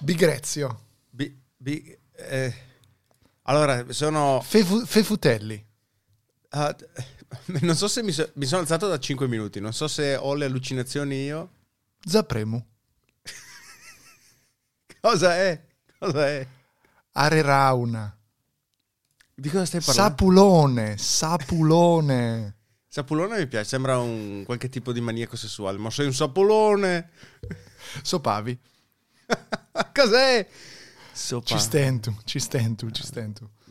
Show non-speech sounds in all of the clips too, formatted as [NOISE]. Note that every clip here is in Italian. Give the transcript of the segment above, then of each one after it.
Bigrezio. Bi- bi- eh, allora, sono... Fefu- Fefutelli. ah, [LAUGHS] non so se mi, so- mi sono alzato da 5 minuti, non so se ho le allucinazioni io. Zapremu. [LAUGHS] Cosa è? Cosa è? Arerauna. Di cosa stai parlando? Sapulone. Sapulone. [LAUGHS] Sapulone mi piace, sembra un qualche tipo di maniaco sessuale, ma sei un sapolone. Sopavi. [LAUGHS] Cos'è? Sopa. Ci stentu, ci stentu, ci.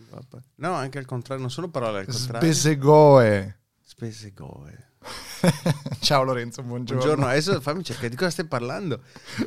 Vabbè. No, anche al contrario, non sono parole al contrario. Sbesegoe. Spesegoe. [LAUGHS] Ciao Lorenzo, buongiorno. Buongiorno, adesso fammi cercare di cosa stai parlando.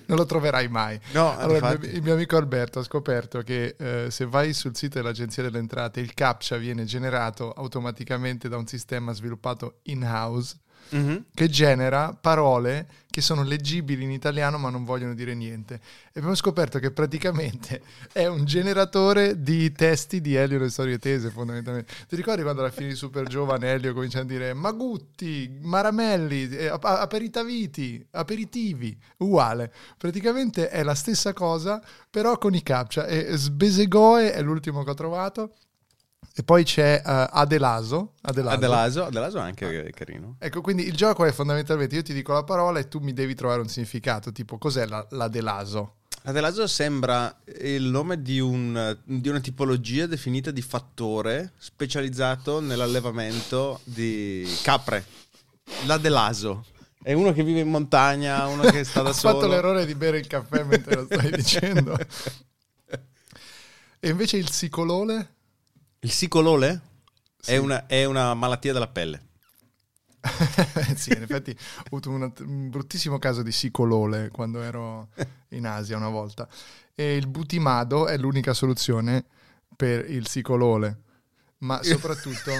Non lo troverai mai. No, Allora, il infatti. mio, il mio amico Alberto ha scoperto che eh, se vai sul sito dell'Agenzia delle Entrate il CAPTCHA viene generato automaticamente da un sistema sviluppato in-house Mhm. che genera parole che sono leggibili in italiano ma non vogliono dire niente. E abbiamo scoperto che praticamente [LAUGHS] è un generatore di testi di Elio le storie tese fondamentalmente. Ti ricordi quando alla fine di Super Giovane Elio comincia a dire Magutti, Maramelli, eh, ap- aperitaviti, aperitivi, uguale. Praticamente è la stessa cosa però con i captcha e Sbesegoe è l'ultimo che ho trovato. E poi c'è eh, Adelaso, Adelaso. Adelaso, Adelaso è anche carino. Ecco, quindi il gioco è fondamentalmente io ti dico la parola e tu mi devi trovare un significato, tipo cos'è la, la delaso? Adelaso sembra il nome di, un- di una tipologia definita di fattore specializzato nell'allevamento di capre. L'Adelaso. È uno che vive in montagna, uno che sta [LAUGHS] da Ho solo. fatto l'errore di bere il caffè mentre lo stai [LAUGHS] dicendo. E invece il sicolole? Il sicolole Sì. è, una, è una malattia della pelle. [LAUGHS] sì, in effetti ho avuto un bruttissimo caso di sicolole quando ero [LAUGHS] in Asia una volta. E il butimado è l'unica soluzione per il sicolole. Ma [LAUGHS] soprattutto...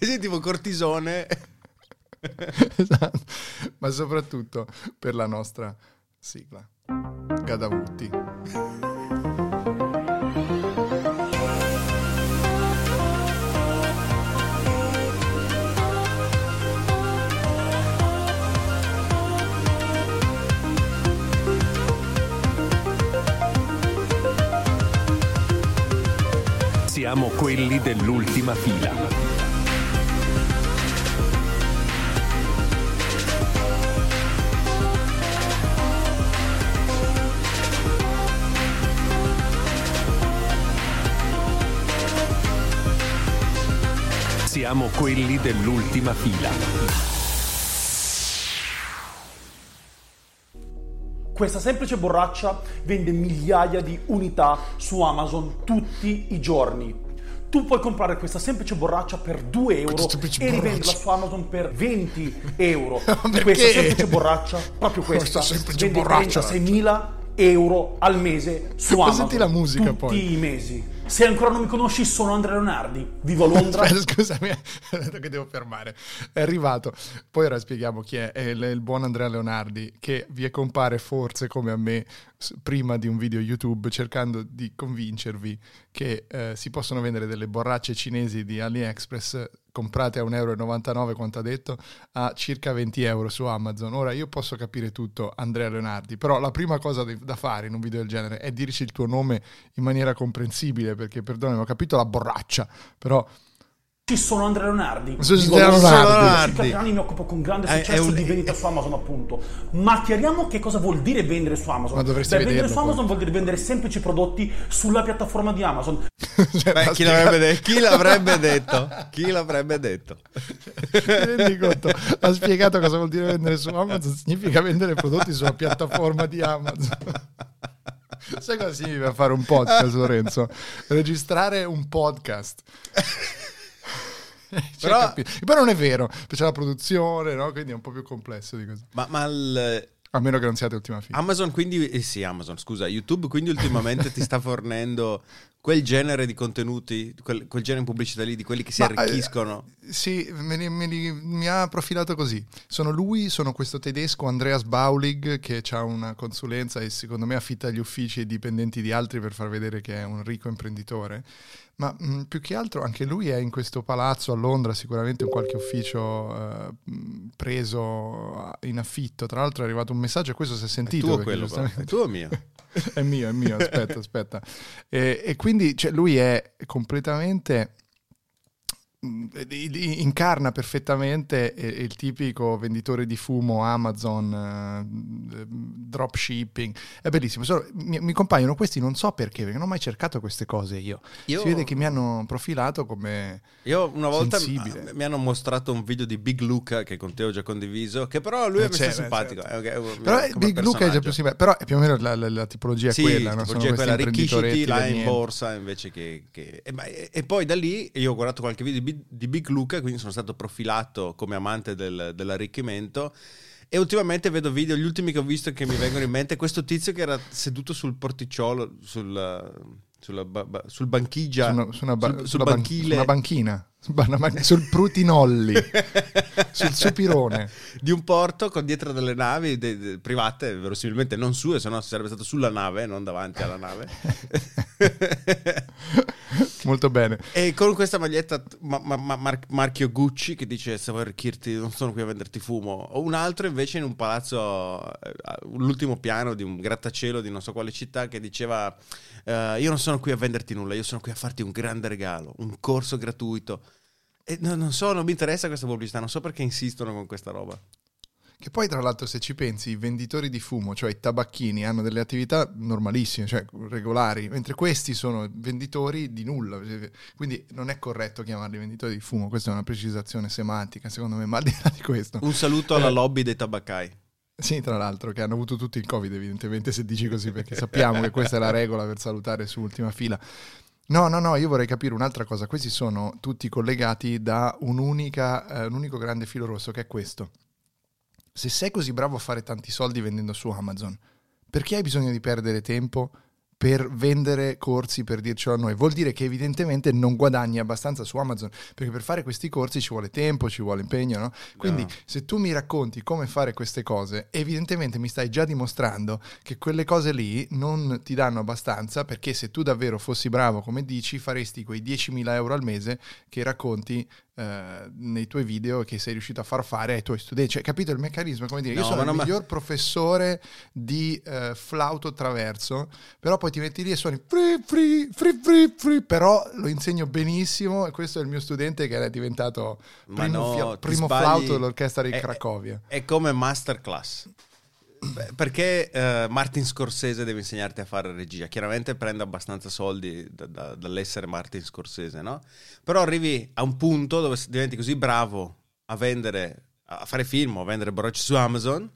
Sì, tipo cortisone. Esatto. Ma soprattutto per la nostra sigla. Gadavutti. Siamo quelli dell'ultima fila. Siamo quelli dell'ultima fila. Questa semplice borraccia vende migliaia di unità su Amazon tutti i giorni. Tu puoi comprare questa semplice borraccia per 2 euro e rivenderla su Amazon per 20 euro. [LAUGHS] Questa semplice borraccia, proprio questa, Questa semplice borraccia. 36.000 euro al mese su Ma Amazon. senti la musica, tutti poi. i mesi. Se ancora non mi conosci, sono Andrea Leonardi. Vivo a [LAUGHS] Londra. Aspetta, scusami, [LAUGHS] ho detto che devo fermare. È arrivato. Poi ora spieghiamo chi è. È il, il buon Andrea Leonardi che vi compare forse come a me prima di un video YouTube cercando di convincervi che eh, si possono vendere delle borracce cinesi di AliExpress comprate a 1,99 euro, quanto ha detto, a circa 20 euro su Amazon. Ora io posso capire tutto, Andrea Leonardi, però la prima cosa da fare in un video del genere è dirci il tuo nome in maniera comprensibile, perché perdonami, ho capito la borraccia, però Ci sono Andrea Leonardi. Sono a Londra. Leonardi. Da circa tre anni mi occupo con grande È- è successo un- di vendita su Amazon, appunto. Ma chiariamo che cosa vuol dire vendere su Amazon. Ma dovresti Beh, vendere vederlo, su Amazon poi. vuol dire vendere semplici prodotti sulla piattaforma di Amazon. [LAUGHS] Cioè, Beh, chi, l'avrebbe de- chi l'avrebbe [LAUGHS] detto? Chi l'avrebbe detto? Ti rendi conto? Ha spiegato cosa vuol dire vendere su Amazon? Significa vendere prodotti sulla piattaforma di Amazon. Sai cosa significa fare un podcast, Lorenzo? Registrare un podcast. [LAUGHS] Cioè, Però- Però non è vero, c'è la produzione, no? quindi è un po' più complesso di così. Ma, ma il- A meno che non siate ultima fila. Amazon quindi, eh sì Amazon scusa, YouTube quindi ultimamente ti sta fornendo quel genere di contenuti, quel, quel genere di pubblicità lì, di quelli che si Ma, eh, arricchiscono. Sì, me li- me li- mi ha profilato così. Sono lui, sono questo tedesco Andreas Baulig che ha una consulenza e secondo me affitta gli uffici ai dipendenti di altri per far vedere che è un ricco imprenditore. Ma mh, più che altro anche lui è in questo palazzo a Londra, sicuramente in qualche ufficio eh, preso in affitto. Tra l'altro è arrivato un messaggio e questo si è È sentito. tuo perché quello, giustamente- È tuo o mio? [LAUGHS] è mio, è mio, aspetta, aspetta. E, e quindi cioè, lui è completamente incarna perfettamente il tipico venditore di fumo Amazon eh, dropshipping è bellissimo Solo mi, mi compaiono questi non so perché perché non ho mai cercato queste cose io, Io- si vede che mi hanno profilato come Io una volta Sensibile. mi hanno mostrato un video di Big Luca che con te ho già condiviso, che però lui Eh, è mi sta certo, simpatico. certo. è ok, è un- però Big Luca è già più simile però è più o meno la, la- la tipologia è Sì, quella no? Sono quella imprenditoretti là in borsa invece che... che- e- e poi da lì io ho guardato qualche video di, Big- di Big Luca, quindi sono stato profilato come amante del- dell'arricchimento e ultimamente vedo video, gli ultimi che ho visto che mi vengono in mente, questo tizio che era seduto sul porticciolo, sul, sulla ba- ba- sul banchigia, su una, su una ba- sul, sul sulla ban- banchile. su una banchina su una ban- [LAUGHS] sul Prutinolli [LAUGHS] sul supirone di un porto con dietro delle navi de- de- private, verosimilmente non sue, se no sarebbe stato sulla nave, non davanti alla nave. [LAUGHS] molto bene e con questa maglietta ma- ma- ma- mar- marchio Gucci che dice se vuoi arricchirti non sono qui a venderti fumo. O un altro invece in un palazzo, eh, l'ultimo piano di un grattacielo di non so quale città che diceva eh, io non sono qui a venderti nulla, io sono qui a farti un grande regalo, un corso gratuito. E no- non so, non mi interessa questa pubblicità, non so perché insistono con questa roba. Che poi, tra l'altro, se ci pensi, i venditori di fumo, cioè i tabacchini, hanno delle attività normalissime, cioè regolari, mentre questi sono venditori di nulla. Quindi non è corretto chiamarli venditori di fumo, questa è una precisazione semantica, secondo me, ma al di là di questo. Un saluto alla lobby dei tabaccai. Sì, tra l'altro, che hanno avuto tutti il Covid, evidentemente, se dici così, perché sappiamo che questa è la regola per salutare su ultima fila. No, no, no, io vorrei capire un'altra cosa. Questi sono tutti collegati da eh, un unico grande filo rosso, che è questo. Se sei così bravo a fare tanti soldi vendendo su Amazon, perché hai bisogno di perdere tempo per vendere corsi per dircelo a noi? Vuol dire che evidentemente non guadagni abbastanza su Amazon, perché per fare questi corsi ci vuole tempo, ci vuole impegno, no? Quindi No. se tu mi racconti come fare queste cose, evidentemente mi stai già dimostrando che quelle cose lì non ti danno abbastanza, perché se tu davvero fossi bravo, come dici, faresti quei 10.000 euro al mese che racconti eh, nei tuoi video che sei riuscito a far fare ai tuoi studenti. Cioè, capito il meccanismo? Come dire, io No, sono ma il non- ma- miglior professore di eh, flauto traverso, però poi ti metti lì e suoni free, free, free, free, free, però lo insegno benissimo e questo è il mio studente che è diventato primo, no, fia- primo flauto dell'orchestra di È- Cracovia. È come masterclass. Perché eh, Martin Scorsese deve insegnarti a fare regia? Chiaramente prende abbastanza soldi da- da- dall'essere Martin Scorsese, no? Però arrivi a un punto dove diventi così bravo a vendere, a fare film o a vendere borracce su Amazon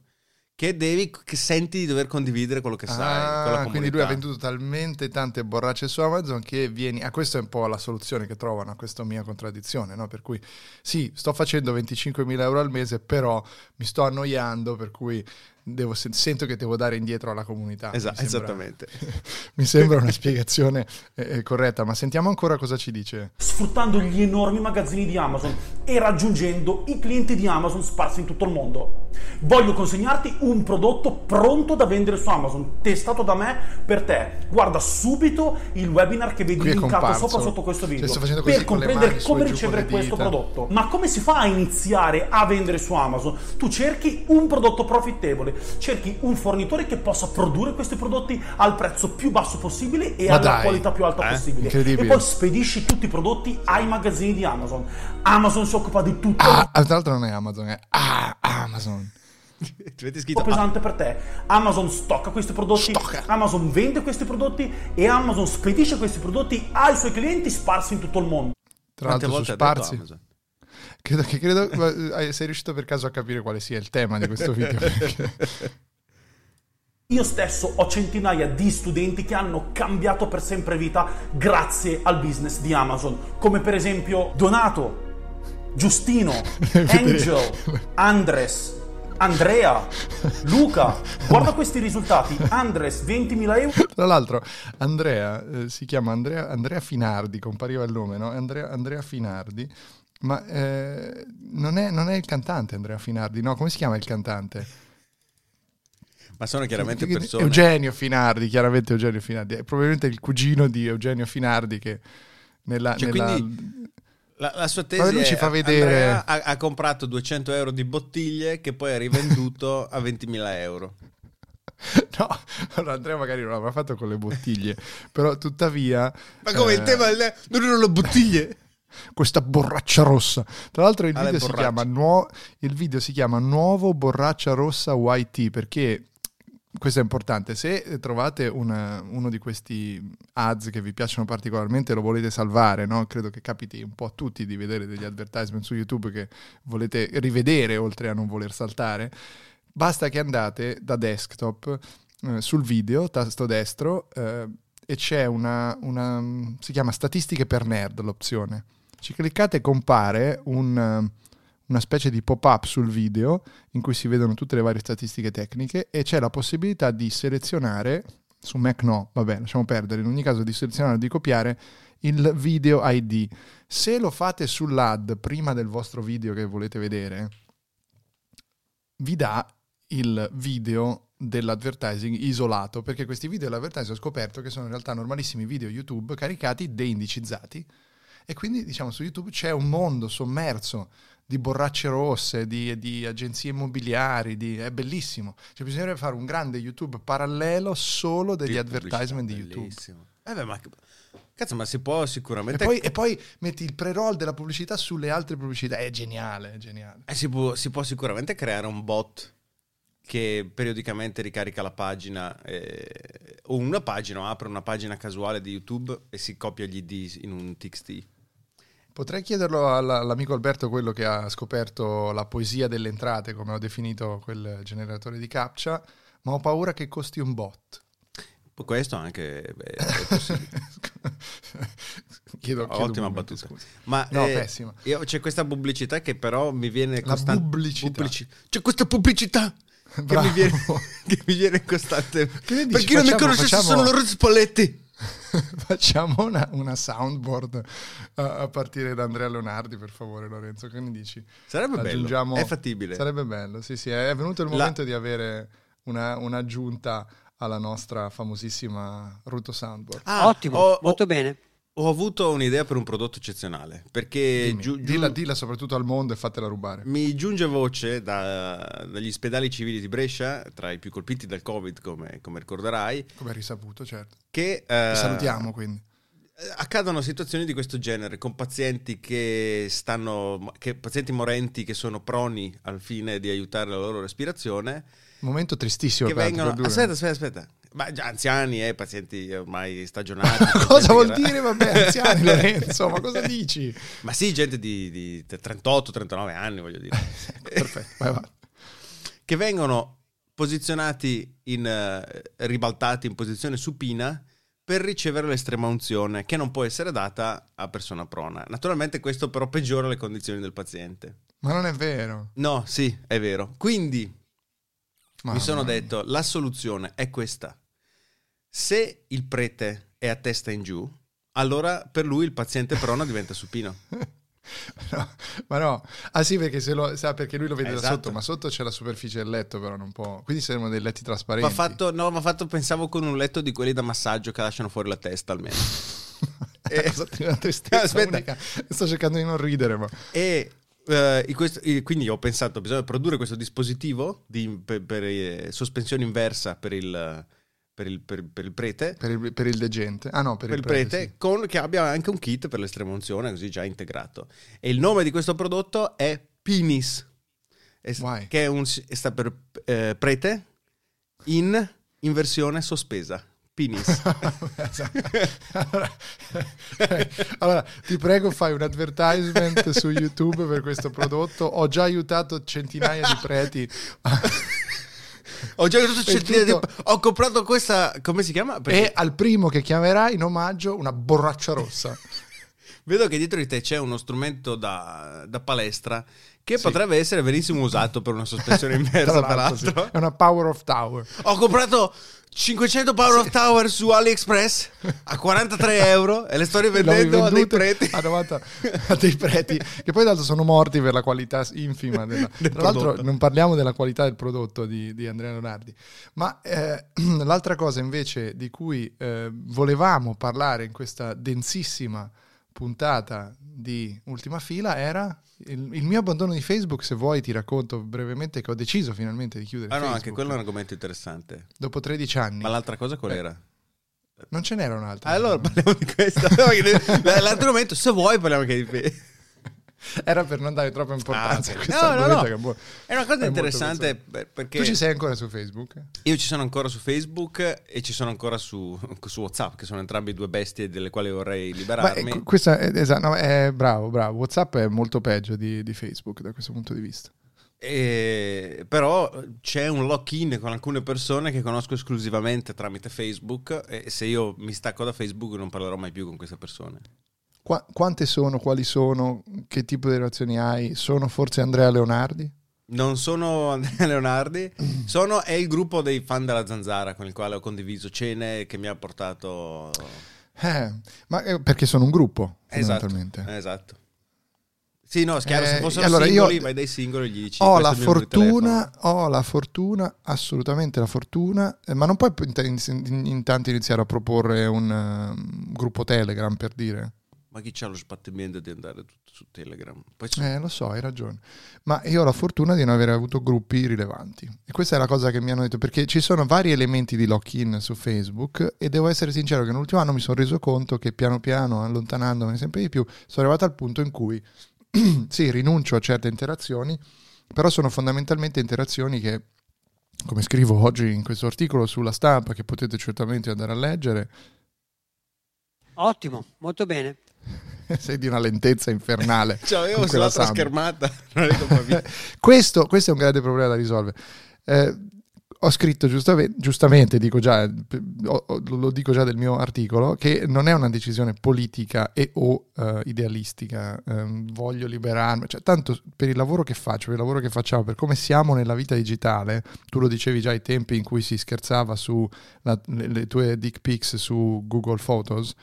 che devi, che senti di dover condividere quello che sai con la Ah, comunità. quindi lui ha venduto talmente tante borracce su Amazon che vieni. Ah, questa è un po' la soluzione che trovano a questa mia contraddizione, no? Per cui sì, sto facendo 25.000 euro al mese, però mi sto annoiando, per cui devo- se- sento che devo dare indietro alla comunità. Esa- Mi sembra- esattamente. [LAUGHS] Mi sembra una spiegazione eh, eh, corretta, ma sentiamo ancora cosa ci dice. sfruttando gli enormi magazzini di Amazon e raggiungendo i clienti di Amazon sparsi in tutto il mondo. Voglio consegnarti un prodotto pronto da vendere su Amazon, testato da me per te. Guarda subito il webinar che vedi linkato sopra sotto questo Cioè, video così per comprendere mani come ricevere questo prodotto. Ma come si fa a iniziare a vendere su Amazon? Tu cerchi un prodotto profittevole, cerchi un fornitore che possa produrre questi prodotti al prezzo più basso possibile e Ma alla dai, qualità più alta eh? possibile. E poi spedisci tutti i prodotti ai magazzini di Amazon. Amazon si occupa di tutto. Ah, tra l'altro non è Amazon, è ah, Amazon. [LAUGHS] Vedi po' scritto pesante per te. Amazon stocca questi prodotti, Stocca. Amazon vende questi prodotti e Amazon spedisce questi prodotti ai suoi clienti sparsi in tutto il mondo. Tra Quante l'altro volte Sparsi. Amazon? Credo che credo, eh, sei riuscito per caso a capire quale sia il tema di questo video? [LAUGHS] Io stesso ho centinaia di studenti che hanno cambiato per sempre vita grazie al business di Amazon, come per esempio Donato, Giustino, [LAUGHS] Angel, Andres, Andrea, Luca, guarda questi risultati. Andres, 20.000 euro. Tra l'altro, Andrea eh, si chiama Andrea, Andrea Finardi, compariva il nome, no? Andrea, Andrea Finardi, ma eh, non, è, non è il cantante Andrea Finardi, no? Come si chiama il cantante? Ma sono chiaramente persone. Eugenio Finardi, chiaramente Eugenio Finardi, è probabilmente il cugino di Eugenio Finardi che nella... Cioè, nella- La, la sua tesi lui ci fa vedere- ha, ha comprato 200 euro di bottiglie che poi ha rivenduto a 20.000 euro. [LAUGHS] No, allora Andrea magari non l'avrà fatto con le bottiglie, però tuttavia... Ma come il eh, tema del- non erano le bottiglie? Questa borraccia rossa. Tra l'altro il Ah, video, si nuo- il video si chiama Nuovo Borraccia Rossa YT perché questo è importante. Se trovate una- uno di questi ads che vi piacciono particolarmente e lo volete salvare, no? credo che capiti un po' a tutti di vedere degli advertisement su YouTube che volete rivedere oltre a non voler saltare, basta che andate da desktop eh, sul video, tasto destro, eh, e c'è una, una- si chiama statistiche per nerd l'opzione. Ci cliccate compare un, eh, una specie di pop-up sul video in cui si vedono tutte le varie statistiche tecniche e c'è la possibilità di selezionare, su Mac no, vabbè, lasciamo perdere, in ogni caso di selezionare o di copiare il video ID. Se lo fate sull'ad prima del vostro video che volete vedere, vi dà il video dell'advertising isolato, perché questi video dell'advertising ho scoperto che sono in realtà normalissimi video YouTube caricati deindicizzati e quindi diciamo su YouTube c'è un mondo sommerso di borracce rosse, di, di agenzie immobiliari, di- è bellissimo. Cioè bisognerebbe fare un grande YouTube parallelo solo degli Di advertisement di YouTube. bellissimo. Eh beh, ma cazzo, ma si può E sicuramente poi, e poi metti il pre-roll della pubblicità sulle altre pubblicità, è geniale, è geniale. Eh, si, può, si può sicuramente creare un bot che periodicamente ricarica la pagina eh, o una pagina, o apre una pagina casuale di YouTube e si copia gli ID in un TXT. Potrei chiederlo alla- all'amico Alberto, quello che ha scoperto la poesia delle entrate, come ho definito quel generatore di captcha, ma ho paura che costi un bot. Questo anche è, è [LAUGHS] possibile. chiedo, chiedo Ottima momento, battuta. scusa. Ma No, eh, pessima. io- c'è questa pubblicità che però mi viene costante. pubblicità. C'è questa pubblicità che mi, viene, [LAUGHS] che mi viene costante. Che dici? per chi non mi Facciamo- conoscesse, facciamo- sono Lorenzo Spalletti. [LAUGHS] Facciamo una, una soundboard a, a partire da Andrea Leonardi, per favore, Lorenzo. Che ne dici? Sarebbe bello. È fattibile. Sarebbe bello, sì, sì. È venuto il La- momento di avere una, un'aggiunta alla nostra famosissima Ruto Soundboard. Ah, Ottimo, ho- molto ho- bene. Ho avuto un'idea per un prodotto eccezionale. Perché Dimmi, giu- giu- dilla, dilla soprattutto al mondo e fatela rubare. mi giunge voce da- dagli ospedali civili di Brescia, tra i più colpiti dal Covid, come, come ricorderai, Come risaputo, certo. che eh, Ti salutiamo quindi. accadono situazioni di questo genere con pazienti che stanno che pazienti morenti che sono proni al fine di aiutare la loro respirazione Momento tristissimo. che vengono aspetta aspetta aspetta ma già anziani eh, pazienti ormai stagionati [LAUGHS] cosa vuol dire, vabbè, anziani [LAUGHS] Lorenzo? Ma cosa dici? ma sì gente di, di 38-39 anni voglio dire [LAUGHS] Perfetto, vai avanti. che vengono posizionati in eh, ribaltati in posizione supina per ricevere l'estrema unzione che non può essere data a persona prona. Naturalmente questo però peggiora le condizioni del paziente. Ma non è vero. No, sì, è vero. Quindi Mamma mi sono mia. detto, la soluzione è questa. Se il prete è a testa in giù, allora per lui il paziente prono diventa supino. [LAUGHS] No, ma no, ah sì, perché, se lo, sa, perché lui lo vede da Esatto. sotto, ma sotto c'è la superficie del letto, però non può. Quindi servono dei letti trasparenti. Va fatto, no, va fatto, pensavo, con un letto di quelli da massaggio che lasciano fuori la testa almeno. Eh, una tristezza Aspetta. unica. Sto cercando di non ridere, ma E eh, in questo- eh, quindi ho pensato, bisogna produrre questo dispositivo di, per, per, eh, sospensione inversa per il, per il, per- per il prete. per il, per il degente. Ah no, per, il prete, sì. con, che abbia anche un kit per l'estrema unzione, così già integrato. E il nome di questo prodotto è Pinis, Why? che è un, sta per eh, prete in inversione sospesa. Pinis. [LAUGHS] allora, allora, ti prego, fai un advertisement su YouTube per questo prodotto. Ho già aiutato centinaia di preti. ho già usato centinaia di- tutto- Ho comprato questa. Come si chiama? Perché- e al primo che chiamerai in omaggio una borraccia rossa. Vedo che dietro di te c'è uno strumento da, da palestra che Sì. potrebbe essere benissimo usato per una sospensione inversa, tra l'altro, sì. l'altro. È una power of tower. Ho comprato 500 Power of Tower su AliExpress a 43 euro e le sto rivendendo a dei preti. [LAUGHS] a 90 a dei preti che poi d'altro sono morti per la qualità infima della- [LAUGHS] Del tra l'altro prodotto. non parliamo della qualità del prodotto di, di Andrea Leonardi ma eh, [CLEARS THROAT] l'altra cosa invece di cui eh, volevamo parlare in questa densissima puntata di Ultima Fila era il, il mio abbandono di Facebook se vuoi ti racconto brevemente che ho deciso finalmente di chiudere Ah no, Facebook anche quello è un argomento interessante. dopo 13 anni Ma l'altra cosa qual era? non ce n'era un'altra allora parliamo di questo. [LAUGHS] No, [LAUGHS] L'altro argomento, se vuoi, parliamo anche di Facebook. Era per non dare troppa importanza Ah, a ok. questo No, no, no. che è una cosa È interessante perché Tu ci sei ancora su Facebook? io ci sono ancora su Facebook e ci sono ancora su, su WhatsApp, che sono entrambi due bestie delle quali vorrei liberarmi. ecco, questa è, esatto, no, è bravo, bravo. WhatsApp è molto peggio di, di Facebook da questo punto di vista. E- però c'è un lock-in con alcune persone che conosco esclusivamente tramite Facebook e se io mi stacco da Facebook non parlerò mai più con queste persone. Qua- quante sono? Quali sono? Che tipo di relazioni hai? Sono forse Andrea Leonardi? Non sono [LAUGHS] Andrea Leonardi, sono, è il gruppo dei fan della zanzara con il quale ho condiviso cene che mi ha portato... Eh, ma eh, perché sono un gruppo, Esatto, fondamentalmente. esatto. Sì, no, chiaro, se Eh, fossero allora io- singoli vai dai singoli gli dici Ho "Questo la fortuna, telefono". ho la fortuna, assolutamente la fortuna, eh, ma non puoi in- in- intanto iniziare a proporre un eh, gruppo Telegram per dire. Ma chi c'ha lo sbattimento di andare tutto su Telegram? Poi ci- Eh, lo so, hai ragione. Ma io ho la fortuna di non aver avuto gruppi rilevanti. E questa è la cosa che mi hanno detto, perché ci sono vari elementi di lock-in su Facebook e devo essere sincero che nell'ultimo anno mi sono reso conto che piano piano, allontanandomi sempre di più, sono arrivato al punto in cui [CLEARS THROAT] sì, rinuncio a certe interazioni, però sono fondamentalmente interazioni che, come scrivo oggi in questo articolo sulla stampa, che potete certamente andare a leggere, Ottimo, molto bene. [LAUGHS] sei di una lentezza infernale. [LAUGHS] Con quella sull'altra schermata, [LAUGHS] questo, questo è un grande problema da risolvere. Eh, ho scritto giustamente, giustamente dico già, lo dico già del mio articolo, che non è una decisione politica e o eh, idealistica. Ehm, voglio liberarmi, cioè, tanto per il lavoro che faccio, per il lavoro che facciamo, per come siamo nella vita digitale, tu lo dicevi già ai tempi in cui si scherzava su la- le, le tue dick pics su Google Photos.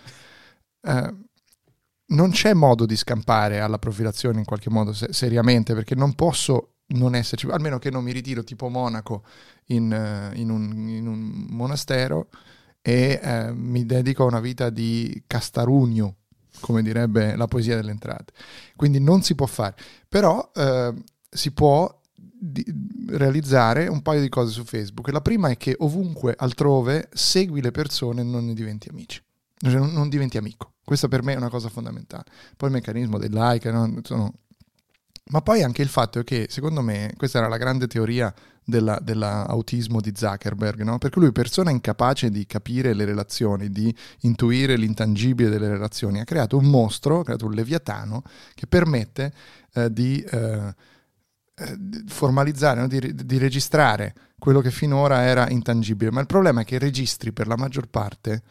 eh, non c'è modo di scampare alla profilazione in qualche modo se- seriamente perché non posso non esserci, almeno che non mi ritiro tipo Monaco in, eh, in un, in un monastero e eh, mi dedico a una vita di castarugno, come direbbe la poesia delle entrate. Quindi non si può fare, però eh, si può realizzare un paio di cose su Facebook. La prima è che ovunque altrove segui le persone e non ne diventi amici, Cioè, non, non diventi amico. Questa per me è una cosa fondamentale. Poi il meccanismo del like, no? Sono- ma poi anche il fatto che, secondo me, questa era la grande teoria della- dell'autismo di Zuckerberg, no? perché lui, persona incapace di capire le relazioni, di intuire l'intangibile delle relazioni, ha creato un mostro, ha creato un leviatano che permette eh, di eh, eh, formalizzare, no? di, di registrare quello che finora era intangibile. Ma il problema è che registri per la maggior parte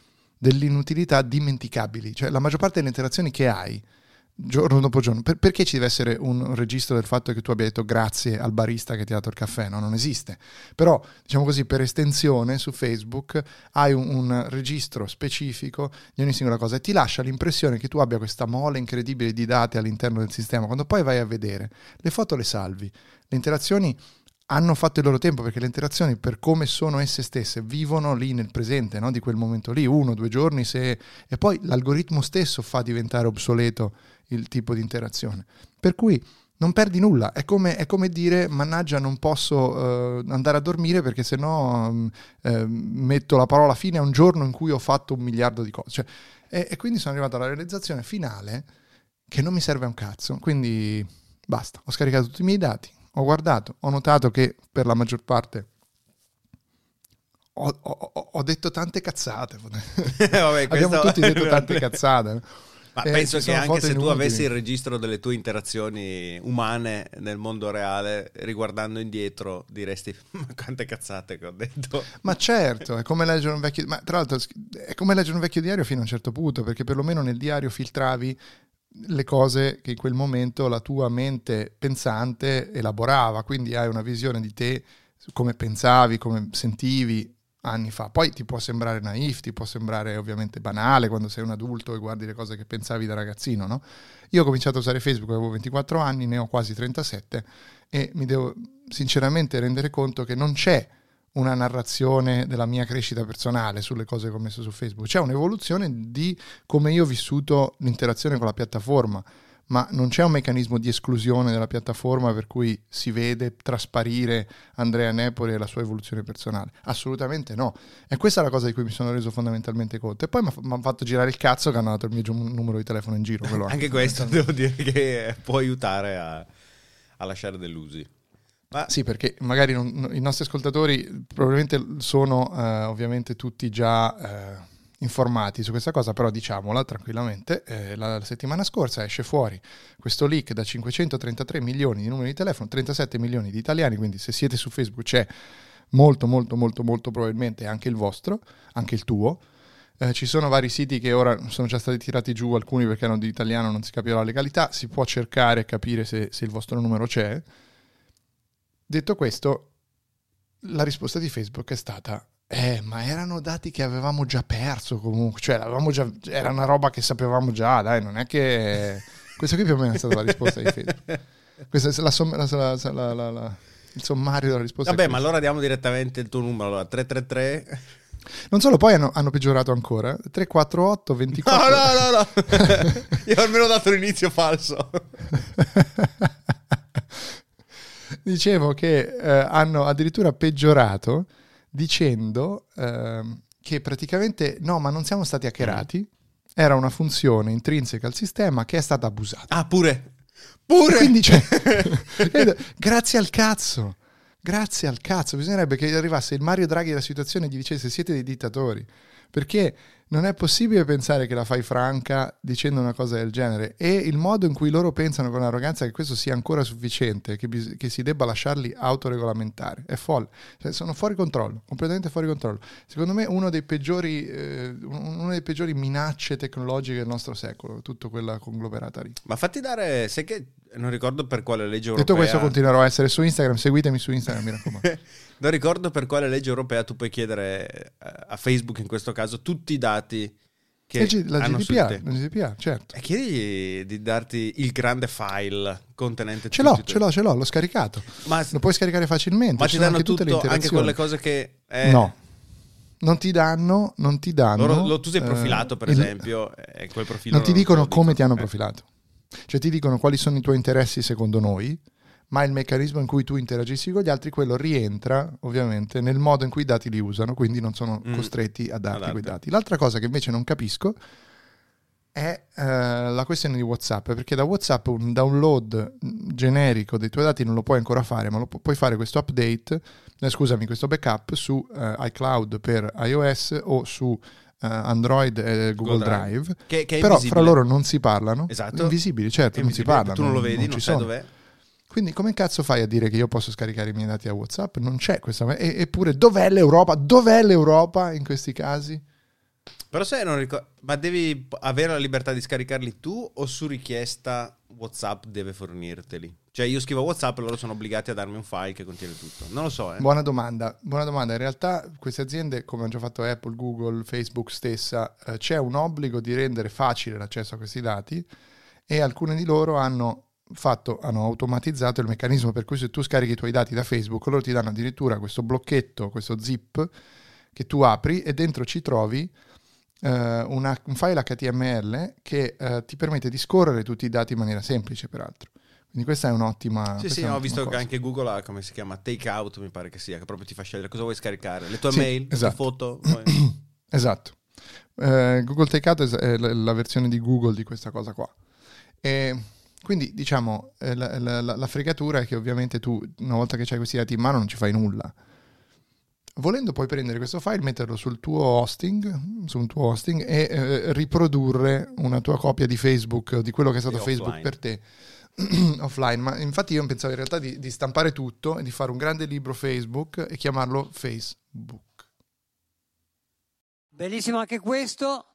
dell'inutilità dimenticabili, cioè la maggior parte delle interazioni che hai giorno dopo giorno. Per- perché ci deve essere un registro del fatto che tu abbia detto grazie al barista che ti ha dato il caffè? No, non esiste. Però, diciamo così, per estensione su Facebook hai un, un registro specifico di ogni singola cosa e ti lascia l'impressione che tu abbia questa mole incredibile di dati all'interno del sistema. Quando poi vai a vedere, le foto le salvi, le interazioni hanno fatto il loro tempo perché le interazioni per come sono esse stesse vivono lì nel presente no? di quel momento lì, uno, due giorni se... e poi l'algoritmo stesso fa diventare obsoleto il tipo di interazione. Per cui non perdi nulla, è come, è come dire mannaggia non posso eh, andare a dormire perché sennò mm, eh, metto la parola fine a un giorno in cui ho fatto un miliardo di cose. Cioè, e, e quindi sono arrivato alla realizzazione finale che non mi serve un cazzo, quindi basta, ho scaricato tutti i miei dati, ho guardato, ho notato che per la maggior parte ho, ho- ho- detto tante cazzate. [LAUGHS] Vabbè, Abbiamo tutti detto [LAUGHS] tante cazzate. Ma Eh, penso che anche se tu inutili. avessi il registro delle tue interazioni umane nel mondo reale, riguardando indietro, diresti [LAUGHS] ma quante cazzate che ho detto. Ma certo, è come leggere un vecchio, ma tra l'altro è come leggere un vecchio diario fino a un certo punto, perché perlomeno nel diario filtravi le cose che in quel momento la tua mente pensante elaborava, quindi hai una visione di te come pensavi, come sentivi anni fa. Poi ti può sembrare naif, ti può sembrare ovviamente banale quando sei un adulto e guardi le cose che pensavi da ragazzino, no? Io ho cominciato a usare Facebook, avevo 24 anni, ne ho quasi 37 e mi devo sinceramente rendere conto che non c'è una narrazione della mia crescita personale sulle cose che ho messo su Facebook, c'è un'evoluzione di come io ho vissuto l'interazione con la piattaforma ma non c'è un meccanismo di esclusione della piattaforma per cui si vede trasparire Andrea Nepoli e la sua evoluzione personale. Assolutamente no. E questa è la cosa di cui mi sono reso fondamentalmente conto. E poi mi ha fatto girare il cazzo che hanno dato il mio numero di telefono in giro. [LAUGHS] anche questo devo dire che può aiutare a, a lasciare delusi. Ma... Sì, perché magari non, i nostri ascoltatori probabilmente sono eh, ovviamente tutti già... Eh, informati su questa cosa, però diciamola tranquillamente, eh, la, la, settimana scorsa esce fuori questo leak da 533 milioni di numeri di telefono, 37 milioni di italiani, quindi se siete su Facebook c'è molto molto molto molto probabilmente anche il vostro, anche il tuo. Eh, ci sono vari siti che ora sono già stati tirati giù, alcuni perché erano di italiano, non si capiva la legalità, si può cercare e capire se, se il vostro numero c'è. Detto questo, la risposta di Facebook è stata eh, ma erano dati che avevamo già perso comunque, cioè già, era una roba che sapevamo già, dai, non è che... [LAUGHS] Questa qui più o meno è stata la risposta di Facebook. Questo è la, la, la, la, il sommario della risposta. Vabbè, ma allora diamo direttamente il tuo numero, allora 333... Non solo, poi hanno, hanno, peggiorato ancora. 348 24. No, no, no, no. [LAUGHS] Io ho almeno dato l'inizio falso. [LAUGHS] Dicevo che eh, hanno addirittura peggiorato dicendo ehm, che praticamente no, ma non siamo stati hackerati, era una funzione intrinseca al sistema che è stata abusata. Ah, pure. Pure. Quindi cioè, [LAUGHS] grazie al cazzo. Grazie al cazzo. Bisognerebbe che arrivasse il Mario Draghi della situazione e gli dicesse siete dei dittatori. Perché non è possibile pensare che la fai franca dicendo una cosa del genere e il modo in cui loro pensano con arroganza che questo sia ancora sufficiente, che, bis- che si debba lasciarli autoregolamentare, è folle. Cioè, sono fuori controllo, completamente fuori controllo. Secondo me uno dei peggiori, eh, una delle peggiori minacce tecnologiche del nostro secolo, tutta quella conglomerata lì. Ma fatti dare, sai che non ricordo per quale legge europea... Detto questo continuerò a essere su Instagram, seguitemi su Instagram, mi raccomando. [LAUGHS] non ricordo per quale legge europea tu puoi chiedere eh, a Facebook in questo caso tutti i dati che G- la hanno GDPR, la GDPR, certo. E chiedi di darti il grande file contenente ce l'ho, ce l'ho, ce l'ho, l'ho scaricato. Ma lo puoi scaricare facilmente. Ma ci danno tutto, tutte le anche quelle cose che... È... No. Non ti danno, non ti danno. Loro, lo, tu sei profilato, eh, per esempio, il, quel profilo. Non ti dicono come ti hanno eh. profilato. Cioè ti dicono quali sono i tuoi interessi secondo noi, ma il meccanismo in cui tu interagisci con gli altri, quello rientra ovviamente nel modo in cui i dati li usano, quindi non sono mm. costretti a darti quei dati. L'altra cosa che invece non capisco è uh, la questione di WhatsApp, perché da WhatsApp un download generico dei tuoi dati non lo puoi ancora fare, ma lo pu- puoi fare questo update, eh, scusami, questo backup su uh, iCloud per iOS o su Uh, Android e Google, Google Drive, Drive. Che, che però fra loro non si parlano. Esatto. Invisibili, certo, non si parlano. Tu non lo vedi, non, non sai dov'è. Quindi come cazzo fai a dire che io posso scaricare i miei dati a WhatsApp? Non c'è questa... E, eppure dov'è l'Europa? Dov'è l'Europa in questi casi? Però sai, non ricordo... Ma devi avere la libertà di scaricarli tu o su richiesta WhatsApp deve fornirteli? Cioè io scrivo WhatsApp e loro sono obbligati a darmi un file che contiene tutto. Non lo so. Eh. Buona domanda. Buona domanda. In realtà queste aziende, come hanno già fatto Apple, Google, Facebook stessa, eh, c'è un obbligo di rendere facile l'accesso a questi dati e alcune di loro hanno fatto, hanno automatizzato il meccanismo per cui se tu scarichi i tuoi dati da Facebook, loro ti danno addirittura questo blocchetto, questo zip che tu apri e dentro ci trovi Uh, una, un file HTML che uh, ti permette di scorrere tutti i dati in maniera semplice, peraltro. Quindi questa è un'ottima. Sì, sì, ho visto cosa. che anche Google ha come si chiama take out, mi pare che sia, che proprio ti fa scegliere cosa vuoi scaricare, le tue sì, mail, esatto. le foto. [CLEARS THROAT] esatto. Uh, Google Takeout è la, la, versione di Google di questa cosa qua. E quindi diciamo eh, la, la, la, fregatura è che ovviamente tu una volta che hai questi dati in mano non ci fai nulla. Volendo poi prendere questo file, metterlo sul tuo hosting, su un tuo hosting e eh, riprodurre una tua copia di Facebook, di quello che è stato Facebook per te [CLEARS THROAT] offline, ma infatti io pensavo in realtà di, di, stampare tutto e di fare un grande libro Facebook e chiamarlo Facebook. Bellissimo anche questo.